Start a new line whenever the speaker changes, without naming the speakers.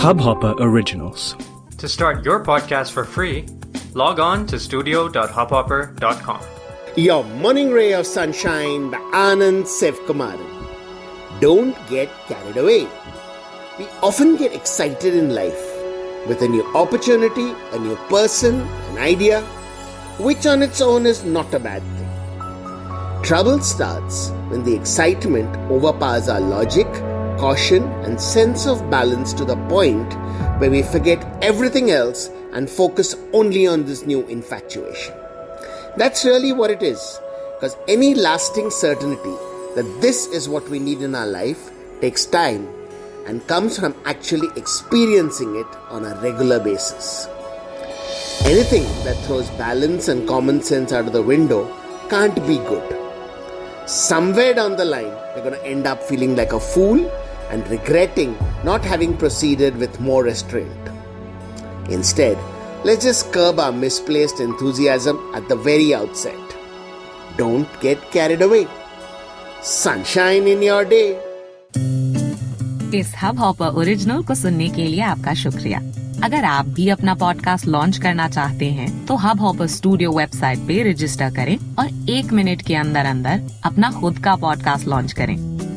Hubhopper Originals.
To start your podcast for free, log on to studio.hubhopper.com.
Your morning ray of sunshine by Anand Sevkumaran. Don't get carried away. We often get excited in life with a new opportunity, a new person, an idea, which on its own is not a bad thing. Trouble starts when the excitement overpowers our logic, caution, and sense of balance to the point where we forget everything else and focus only on this new infatuation. That's really what it is, because any lasting certainty that this is what we need in our life takes time and comes from actually experiencing it on a regular basis. Anything that throws balance and common sense out of the window can't be good. Somewhere down the line, we're going to end up feeling like a fool and regretting not having proceeded with more restraint. Instead, let's just curb our misplaced enthusiasm at the very outset. Don't get carried away. Sunshine in your day.
इस hub hopper original को सुनने के लिए आपका शुक्रिया अगर आप भी अपना पॉडकास्ट लॉन्च करना चाहते हैं तो हब हॉपर स्टूडियो वेबसाइट पे रजिस्टर करें और एक मिनट के अंदर अंदर अपना खुद का पॉडकास्ट लॉन्च करें